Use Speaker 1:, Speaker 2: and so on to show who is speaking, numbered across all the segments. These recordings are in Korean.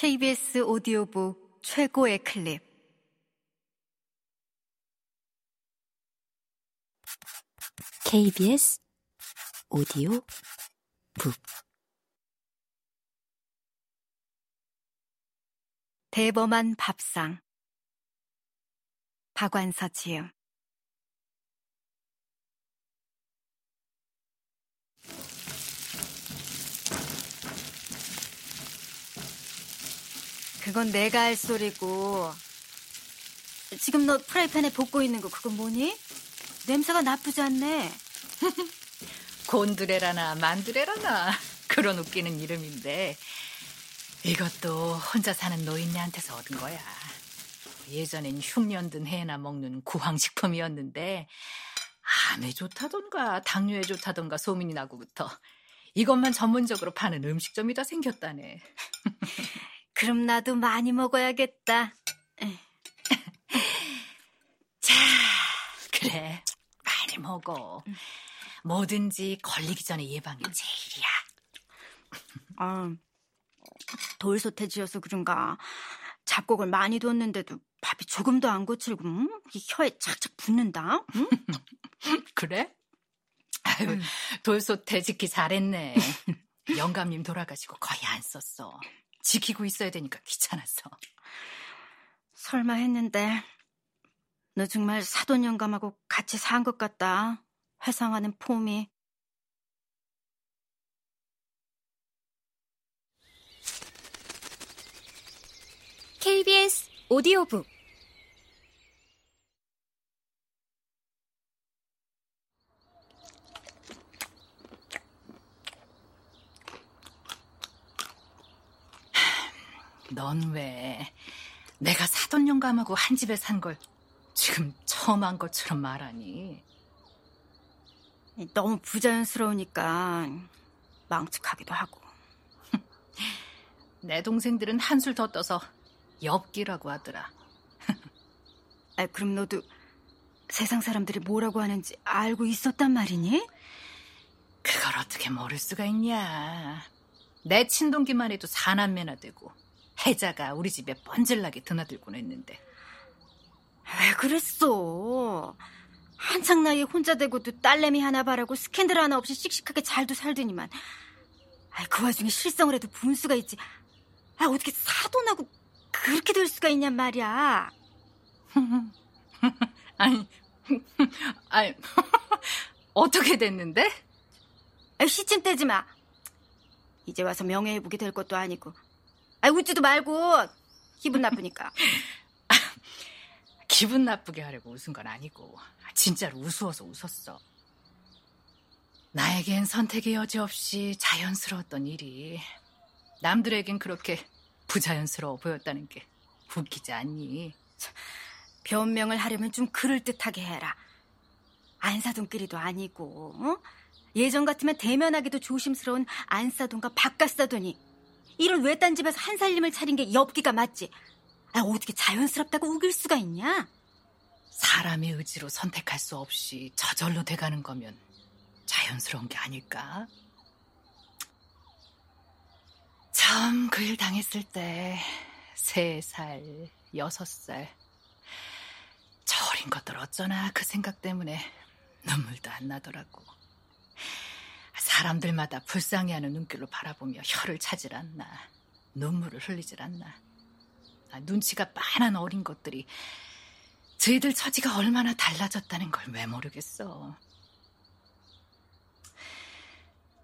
Speaker 1: KBS 오디오북 최고의 클립.
Speaker 2: KBS 오디오 북
Speaker 1: 대범한 밥상. 박완서 지음. 그건 내가 할 소리고. 지금 너 프라이팬에 볶고 있는 거 그건 뭐니? 냄새가 나쁘지 않네.
Speaker 3: 곤드레라나 만드레라나 그런 웃기는 이름인데 이것도 혼자 사는 노인네한테서 얻은 거야. 예전엔 흉년 든 해나 먹는 구황식품이었는데 암에 좋다던가 당뇨에 좋다던가 소문이 나고부터 이것만 전문적으로 파는 음식점이 다 생겼다네.
Speaker 1: 그럼 나도 많이 먹어야겠다.
Speaker 3: 자, 그래. 많이 먹어. 뭐든지 걸리기 전에 예방이 제일이야.
Speaker 1: 아, 돌솥에 지어서 그런가. 잡곡을 많이 뒀는데도 밥이 조금도 안 고칠고 음? 이 혀에 착착 붙는다. 음?
Speaker 3: 그래? 아유, 돌솥에 지키 잘했네. 영감님 돌아가시고 거의 안 썼어. 지키고 있어야 되니까 귀찮았어.
Speaker 1: 설마 했는데 너 정말 사돈 영감하고 같이 산 것 같다. 회상하는 폼이.
Speaker 2: KBS 오디오북
Speaker 3: 넌 왜 내가 사돈 영감하고 한 집에 산 걸 지금 처음 한 것처럼 말하니?
Speaker 1: 너무 부자연스러우니까 망측하기도 하고.
Speaker 3: 내 동생들은 한술 더 떠서 엽기라고 하더라.
Speaker 1: 아, 그럼 너도 세상 사람들이 뭐라고 하는지 알고 있었단 말이니?
Speaker 3: 그걸 어떻게 모를 수가 있냐. 내 친동기만 해도 사남매나 되고 해자가 우리 집에 뻔질나게 드나들곤 했는데.
Speaker 1: 왜 그랬어? 한창 나이에 혼자 되고도 딸내미 하나 바라고 스캔들 하나 없이 씩씩하게 잘도 살더니만. 아, 그 와중에 실성을 해도 분수가 있지. 아, 어떻게 사돈하고 그렇게 될 수가 있냔 말이야.
Speaker 3: 아니, 아니, 어떻게 됐는데?
Speaker 1: 아, 시침 떼지 마. 이제 와서 명예회복이 될 것도 아니고. 아, 웃지도 말고. 기분 나쁘니까.
Speaker 3: 기분 나쁘게 하려고 웃은 건 아니고 진짜로 우스워서 웃었어. 나에겐 선택의 여지 없이 자연스러웠던 일이 남들에겐 그렇게 부자연스러워 보였다는 게 웃기지 않니?
Speaker 1: 변명을 하려면 좀 그럴듯하게 해라. 안사돈끼리도 아니고 어? 예전 같으면 대면하기도 조심스러운 안사돈과 바깥사돈이 이를 외딴 집에서 한 살림을 차린 게 엽기가 맞지. 아, 어떻게 자연스럽다고 우길 수가 있냐?
Speaker 3: 사람의 의지로 선택할 수 없이 저절로 돼가는 거면 자연스러운 게 아닐까? 처음 그 일 당했을 때, 세 살, 여섯 살. 저 어린 것들 어쩌나 그 생각 때문에 눈물도 안 나더라고. 사람들마다 불쌍해하는 눈길로 바라보며 혀를 차질 않나, 눈물을 흘리질 않나. 아, 눈치가 빤한 어린 것들이 저희들 처지가 얼마나 달라졌다는 걸 왜 모르겠어.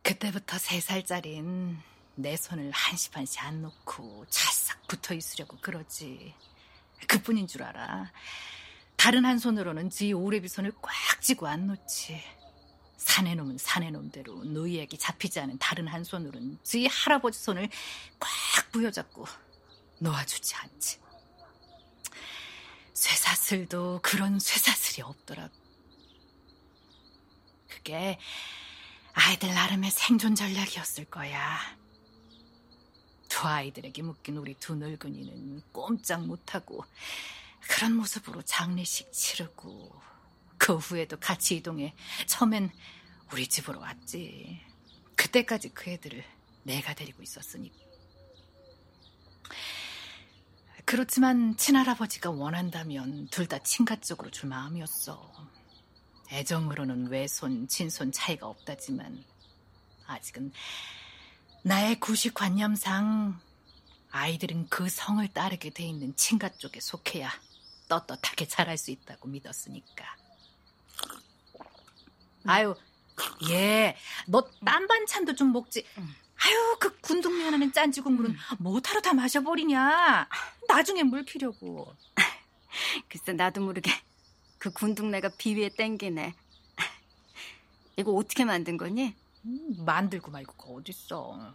Speaker 3: 그때부터 세 살짜린 내 손을 한시반시 안 놓고 찰싹 붙어 있으려고 그러지. 그뿐인 줄 알아. 다른 한 손으로는 지 오래비 손을 꽉 쥐고 안 놓지. 사내 놈은 사내 놈대로 노이에게 잡히지 않은 다른 한 손으로는 지 할아버지 손을 꽉 부여잡고 놓아주지 않지. 쇠사슬도 그런 쇠사슬이 없더라고. 그게 아이들 나름의 생존 전략이었을 거야. 두 아이들에게 묶인 우리 두 늙은이는 꼼짝 못하고 그런 모습으로 장례식 치르고 그 후에도 같이 이동해 처음엔 우리 집으로 왔지. 그때까지 그 애들을 내가 데리고 있었으니. 그렇지만 친할아버지가 원한다면 둘 다 친가 쪽으로 줄 마음이었어. 애정으로는 외손, 친손 차이가 없다지만 아직은 나의 구식관념상 아이들은 그 성을 따르게 돼 있는 친가 쪽에 속해야 떳떳하게 자랄 수 있다고 믿었으니까. 아유, 얘, 너딴 반찬도 좀 먹지. 아유, 그 군동면 하는 짠지 국물은 못하러 다 마셔버리냐. 나중에 물 피려고.
Speaker 1: 글쎄 나도 모르게 그 군둥내가 비위에 땡기네. 이거 어떻게 만든 거니?
Speaker 3: 음, 만들고 말고가 어딨어.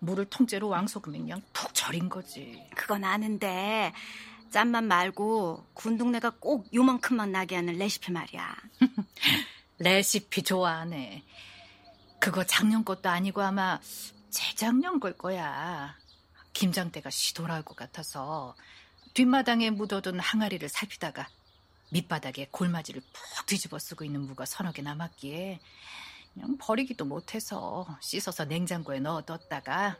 Speaker 3: 물을 통째로 왕소금에 그냥 푹 절인 거지.
Speaker 1: 그건 아는데 짠맛 말고 군둥내가 꼭 요만큼만 나게 하는 레시피 말이야.
Speaker 3: 레시피 좋아하네. 그거 작년 것도 아니고 아마 재작년 걸 거야. 김장대가 시돌아올 것 같아서 뒷마당에 묻어둔 항아리를 살피다가 밑바닥에 골마지를 푹 뒤집어 쓰고 있는 무가 서너 개 남았기에 그냥 버리기도 못해서 씻어서 냉장고에 넣어뒀다가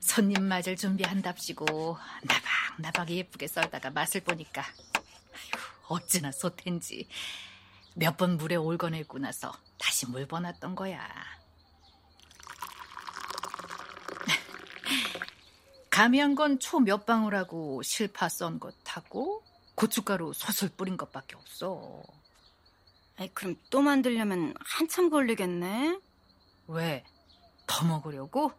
Speaker 3: 손님 맞을 준비한답시고 나박나박 예쁘게 썰다가 맛을 보니까 어찌나 솥텐지 몇 번 물에 올거내고 나서 다시 물 버놨던 거야. 감이 한건초 몇 방울하고 실파 썬 것하고 고춧가루 소술 뿌린 것밖에 없어.
Speaker 1: 아이, 그럼 또 만들려면 한참 걸리겠네.
Speaker 3: 왜? 더 먹으려고?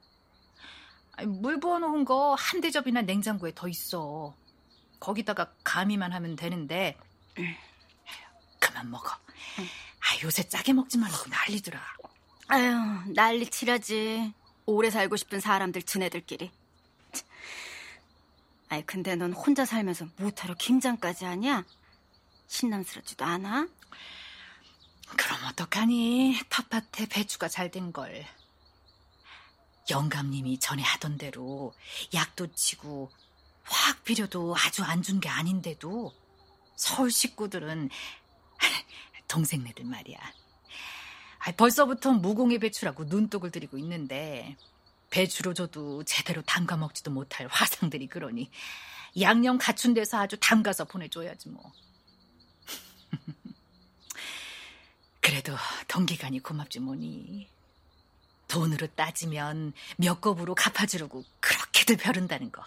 Speaker 3: 아니, 물 부어놓은 거 한 대접이나 냉장고에 더 있어. 거기다가 가미만 하면 되는데. 그만 먹어. 아, 요새 짜게 먹지 말라고 난리더라.
Speaker 1: 아유, 난리 치라지. 오래 살고 싶은 사람들 지네들끼리. 아이, 근데 넌 혼자 살면서 못하러 김장까지 하냐? 신남스럽지도 않아?
Speaker 3: 그럼 어떡하니? 텃밭에 배추가 잘 된 걸. 영감님이 전에 하던 대로 약도 치고 화학 비료도 아주 안 준 게 아닌데도 서울 식구들은 동생네들 말이야. 아, 벌써부터 무공의 배추라고 눈독을 들이고 있는데 배추로 줘도 제대로 담가 먹지도 못할 화상들이 그러니 양념 갖춘 데서 아주 담가서 보내줘야지 뭐. 그래도 동기간이 고맙지 뭐니. 돈으로 따지면 몇 겁으로 갚아주려고 그렇게들 벼른다는 거